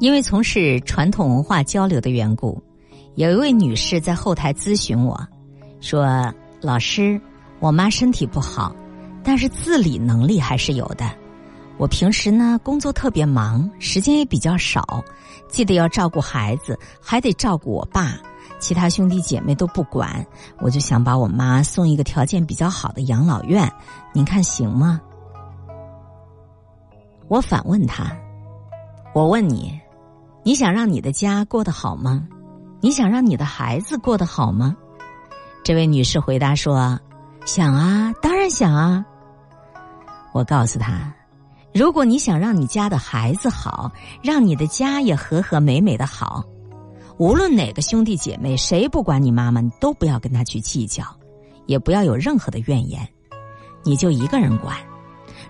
因为从事传统文化交流的缘故，有一位女士在后台咨询我，说：“老师，我妈身体不好，但是自理能力还是有的。我平时呢工作特别忙，时间也比较少，记得要照顾孩子，还得照顾我爸，其他兄弟姐妹都不管，我就想把我妈送一个条件比较好的养老院，您看行吗？”我反问他：“我问你。”你想让你的家过得好吗？你想让你的孩子过得好吗？这位女士回答说：“想啊，当然想啊。”我告诉她：“如果你想让你家的孩子好，让你的家也和和美美的好，无论哪个兄弟姐妹谁不管你妈妈，你都不要跟他去计较，也不要有任何的怨言，你就一个人管。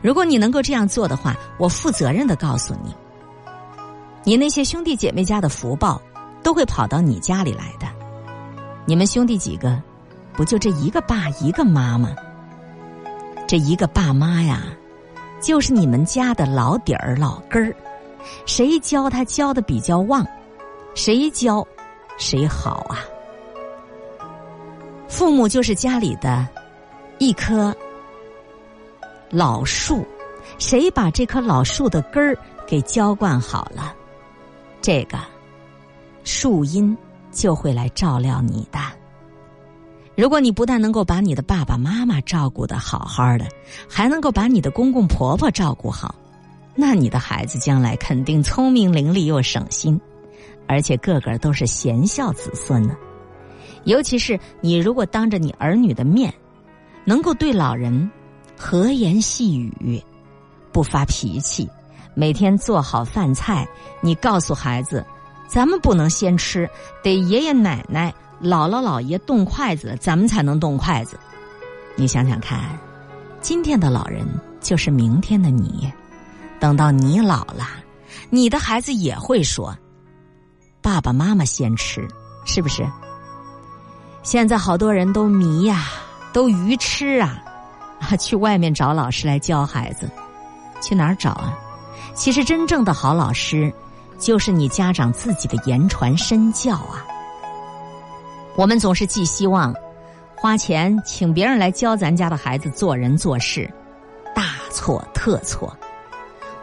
如果你能够这样做的话，我负责任的告诉你。”你那些兄弟姐妹家的福报，都会跑到你家里来的。你们兄弟几个，不就这一个爸一个妈吗？这一个爸妈呀，就是你们家的老底儿老根儿。谁教他教的比较旺，谁教谁好啊。父母就是家里的一棵老树，谁把这棵老树的根儿给浇灌好了。这个树荫就会来照料你的。如果你不但能够把你的爸爸妈妈照顾的好好的，还能够把你的公公婆婆照顾好，那你的孩子将来肯定聪明伶俐又省心，而且个个都是贤孝子孙呢。尤其是你如果当着你儿女的面，能够对老人和言细语，不发脾气。每天做好饭菜，你告诉孩子，咱们不能先吃，得爷爷奶奶、姥姥姥爷动筷子，咱们才能动筷子。你想想看，今天的老人就是明天的你，等到你老了，你的孩子也会说：“爸爸妈妈先吃，是不是？”现在好多人都迷呀，都愚痴啊，啊，去外面找老师来教孩子，去哪儿找啊？其实，真正的好老师，就是你家长自己的言传身教啊。我们总是寄希望，花钱请别人来教咱家的孩子做人做事，大错特错。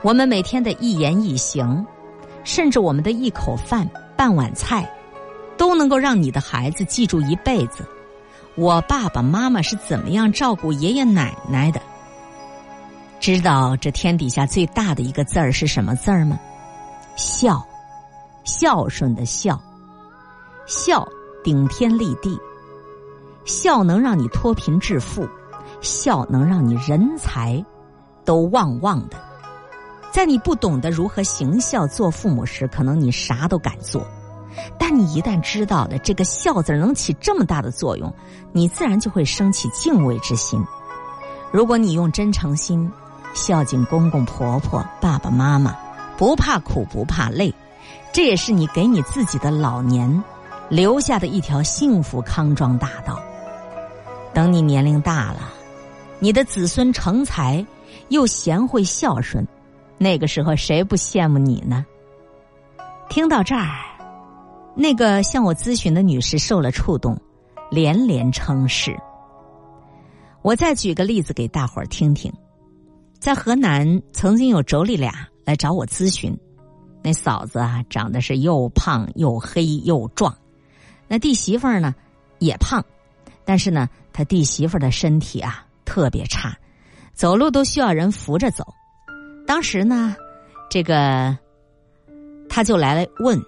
我们每天的一言一行，甚至我们的一口饭、半碗菜，都能够让你的孩子记住一辈子。我爸爸妈妈是怎么样照顾爷爷奶奶的？知道这天底下最大的一个字儿是什么字儿吗？孝，孝顺的孝，孝顶天立地，孝能让你脱贫致富，孝能让你人才都旺旺的。在你不懂得如何行孝做父母时，可能你啥都敢做，但你一旦知道了这个孝字能起这么大的作用，你自然就会升起敬畏之心。如果你用真诚心。孝敬公公婆婆、爸爸妈妈，不怕苦不怕累，这也是你给你自己的老年留下的一条幸福康庄大道。等你年龄大了，你的子孙成才又贤惠孝顺，那个时候谁不羡慕你呢？听到这儿，那个向我咨询的女士受了触动，连连称是。我再举个例子给大伙儿听听。在河南，曾经有妯娌俩来找我咨询。那嫂子啊，长得是又胖又黑又壮；那弟媳妇儿呢，也胖，但是呢，他弟媳妇儿的身体啊特别差，走路都需要人扶着走。当时呢，这个他就来问，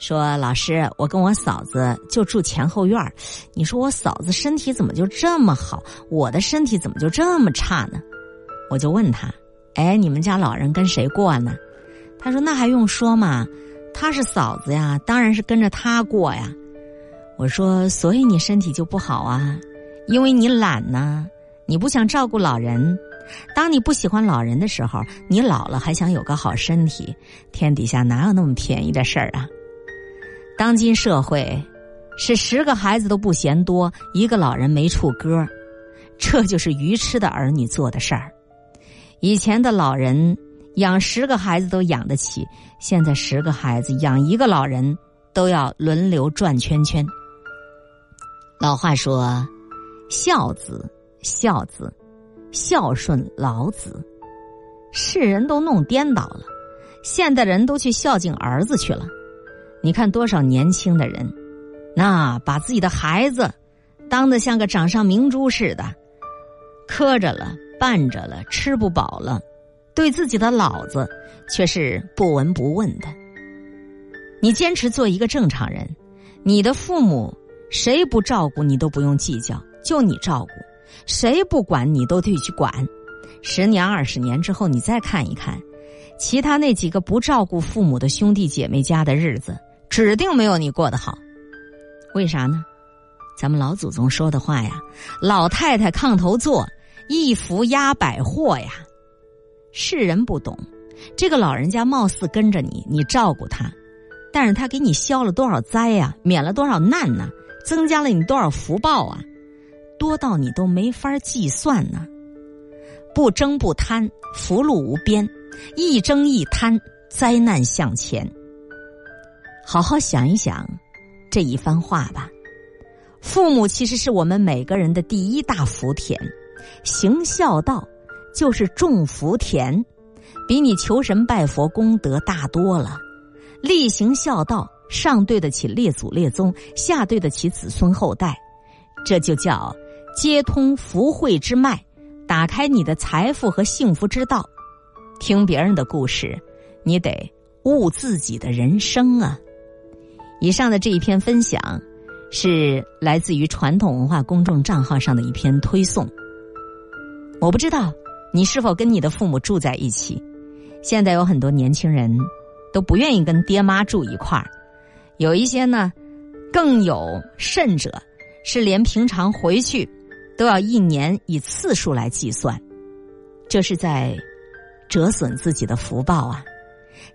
说：“老师，我跟我嫂子就住前后院你说我嫂子身体怎么就这么好，我的身体怎么就这么差呢？”我就问他：“哎，你们家老人跟谁过呢？”他说：“那还用说吗？他是嫂子呀，当然是跟着他过呀。”我说：“所以你身体就不好啊？因为你懒呢，你不想照顾老人。当你不喜欢老人的时候，你老了还想有个好身体，天底下哪有那么便宜的事儿啊？当今社会，是十个孩子都不嫌多，一个老人没处搁，这就是愚痴的儿女做的事儿。”以前的老人养十个孩子都养得起，现在十个孩子养一个老人都要轮流转圈圈。老话说：“孝子，孝子，孝顺老子。”世人都弄颠倒了，现代人都去孝敬儿子去了。你看多少年轻的人，那把自己的孩子当得像个掌上明珠似的，磕着了，绊着了，吃不饱了。对自己的老子却是不闻不问的。你坚持做一个正常人，你的父母谁不照顾你都不用计较，就你照顾，谁不管你都得去管。十年二十年之后，你再看一看，其他那几个不照顾父母的兄弟姐妹家的日子，指定没有你过得好。为啥呢？咱们老祖宗说的话呀：“老太太炕头坐，一福压百祸呀。”世人不懂，这个老人家貌似跟着你，你照顾他，但是他给你消了多少灾呀，免了多少难呢？增加了你多少福报啊？多到你都没法计算呢。不争不贪，福禄无边；一争一贪，灾难向前。好好想一想这一番话吧。父母其实是我们每个人的第一大福田，行孝道。就是种福田，比你求神拜佛功德大多了。力行孝道，上对得起列祖列宗，下对得起子孙后代，这就叫接通福慧之脉，打开你的财富和幸福之道。听别人的故事，你得悟自己的人生啊！以上的这一篇分享，是来自于传统文化公众账号上的一篇推送。我不知道。你是否跟你的父母住在一起？现在有很多年轻人都不愿意跟爹妈住一块儿，有一些呢，更有甚者是连平常回去都要一年以次数来计算，这是在折损自己的福报啊！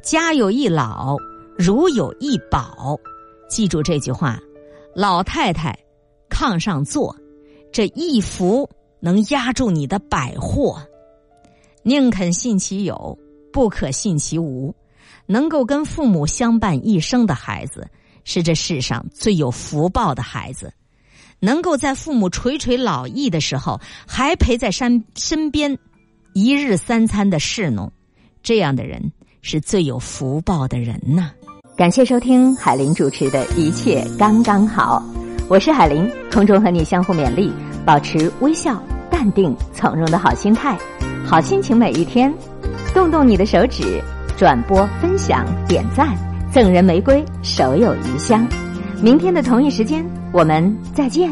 家有一老，如有一宝，记住这句话：老太太炕上坐，这一福能压住你的百祸。宁肯信其有，不可信其无。能够跟父母相伴一生的孩子，是这世上最有福报的孩子。能够在父母垂垂老矣的时候，还陪在身身边，一日三餐的侍弄，这样的人是最有福报的人呐。感谢收听海林主持的一切刚刚好，我是海林，空中和你相互勉励，保持微笑、淡定、从容的好心态。好心情每一天，动动你的手指，转播、分享、点赞，赠人玫瑰，手有余香。明天的同一时间，我们再见。